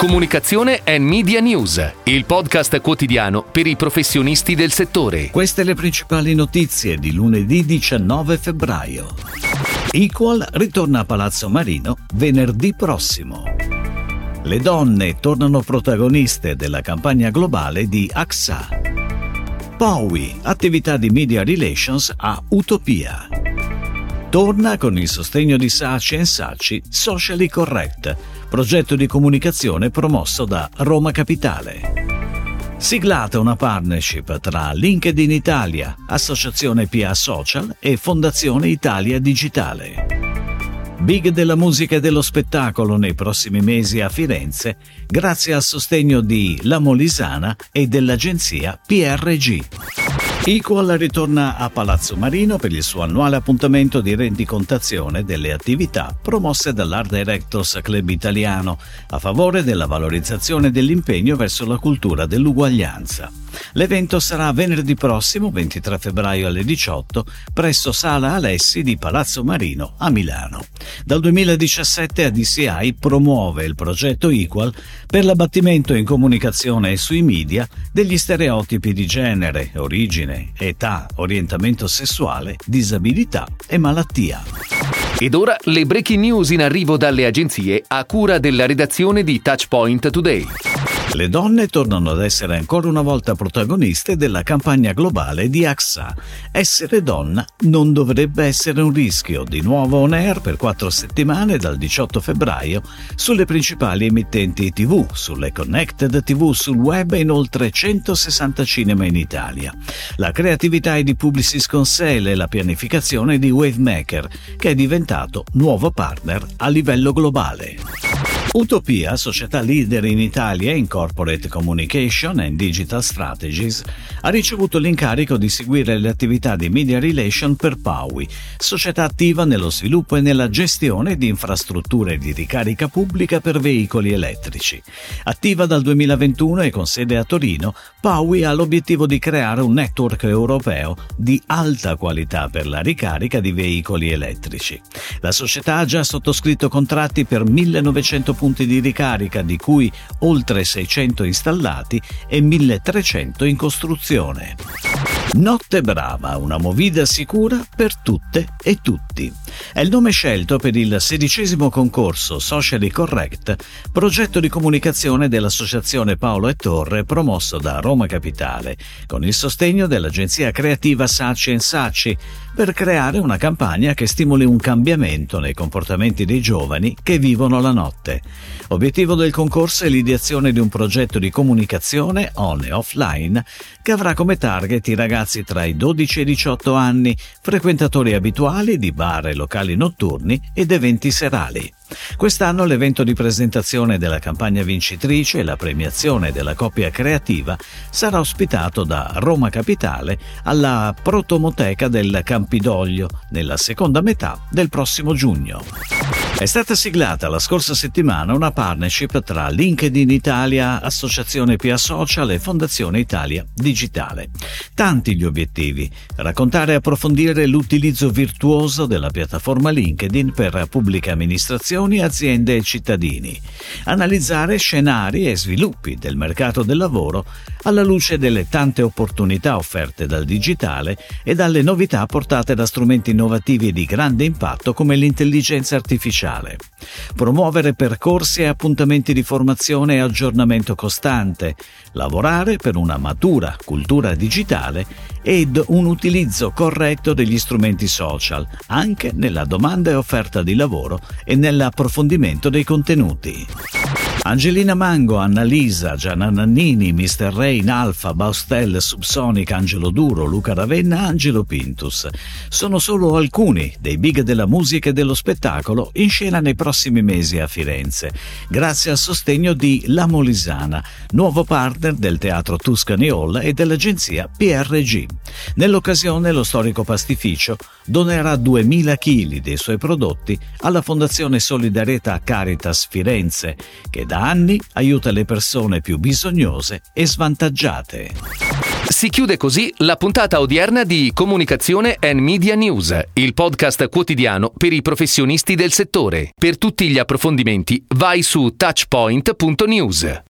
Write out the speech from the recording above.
Comunicazione e Media News, il podcast quotidiano per i professionisti del settore. Queste le principali notizie di lunedì 19 febbraio. Equal ritorna a Palazzo Marino venerdì prossimo. Le donne tornano protagoniste della campagna globale di AXA. POWI, attività di media relations a Utopia. Torna con il sostegno di Saci Saci Socially Correct, progetto di comunicazione promosso da Roma Capitale. Siglata una partnership tra LinkedIn Italia, Associazione PA Social e Fondazione Italia Digitale. Big della musica e dello spettacolo nei prossimi mesi a Firenze, grazie al sostegno di La Molisana e dell'agenzia PRG. Equal ritorna a Palazzo Marino per il suo annuale appuntamento di rendicontazione delle attività promosse dall'Art Directors Club Italiano a favore della valorizzazione dell'impegno verso la cultura dell'uguaglianza. L'evento sarà venerdì prossimo, 23 febbraio alle 18, presso Sala Alessi di Palazzo Marino a Milano. Dal 2017 ADCI promuove il progetto Equal per l'abbattimento in comunicazione e sui media degli stereotipi di genere, origine, età, orientamento sessuale, disabilità e malattia. Ed ora le breaking news in arrivo dalle agenzie a cura della redazione di Touchpoint Today. Le donne tornano ad essere ancora una volta protagoniste della campagna globale di AXA. Essere donna non dovrebbe essere un rischio. Di nuovo on air per quattro settimane dal 18 febbraio sulle principali emittenti TV, sulle connected TV, sul web e in oltre 160 cinema in Italia. La creatività è di Publicis Consele e la pianificazione di Wavemaker, che è diventato nuovo partner a livello globale. Utopia, società leader in Italia in corporate communication and digital strategies, ha ricevuto l'incarico di seguire le attività di media relation per Paui, società attiva nello sviluppo e nella gestione di infrastrutture di ricarica pubblica per veicoli elettrici. Attiva dal 2021 e con sede a Torino, Paui ha l'obiettivo di creare un network europeo di alta qualità per la ricarica di veicoli elettrici. La società ha già sottoscritto contratti per 1900 punti di ricarica, di cui oltre 600 installati e 1300 in costruzione. Notte Brava, una movida sicura per tutte e tutti. È il nome scelto per il sedicesimo concorso Socially Correct, progetto di comunicazione dell'Associazione Paolo e Torre promosso da Roma Capitale, con il sostegno dell'agenzia creativa Saci Saci, per creare una campagna che stimoli un cambiamento nei comportamenti dei giovani che vivono la notte. Obiettivo del concorso è l'ideazione di un progetto di comunicazione on e offline che avrà come target i ragazzi tra i 12 e i 18 anni, frequentatori abituali di bar e locali notturni ed eventi serali. Quest'anno l'evento di presentazione della campagna vincitrice e la premiazione della coppia creativa sarà ospitato da Roma Capitale alla Protomoteca del Campidoglio nella seconda metà del prossimo giugno. È stata siglata la scorsa settimana una partnership tra LinkedIn Italia, Associazione PA Social e Fondazione Italia Digitale. Tanti gli obiettivi: raccontare e approfondire l'utilizzo virtuoso della piattaforma LinkedIn per pubbliche amministrazioni, aziende e cittadini, analizzare scenari e sviluppi del mercato del lavoro alla luce delle tante opportunità offerte dal digitale e dalle novità portate da strumenti innovativi di grande impatto come l'intelligenza artificiale. Promuovere percorsi e appuntamenti di formazione e aggiornamento costante, lavorare per una matura cultura digitale ed un utilizzo corretto degli strumenti social, anche nella domanda e offerta di lavoro e nell'approfondimento dei contenuti. Angelina Mango, Annalisa, Gianna Nannini, Mr. Rain, Alfa, Baustel, Subsonic, Angelo Duro, Luca Ravenna, Angelo Pintus. Sono solo alcuni dei big della musica e dello spettacolo in scena nei prossimi mesi a Firenze, grazie al sostegno di La Molisana, nuovo partner del Teatro Tuscany Hall e dell'agenzia PRG. Nell'occasione lo storico pastificio donerà 2000 kg dei suoi prodotti alla Fondazione Solidarietà Caritas Firenze, che da anni aiuta le persone più bisognose e svantaggiate. Si chiude così la puntata odierna di Comunicazione and Media News, il podcast quotidiano per i professionisti del settore. Per tutti gli approfondimenti vai su touchpoint.news.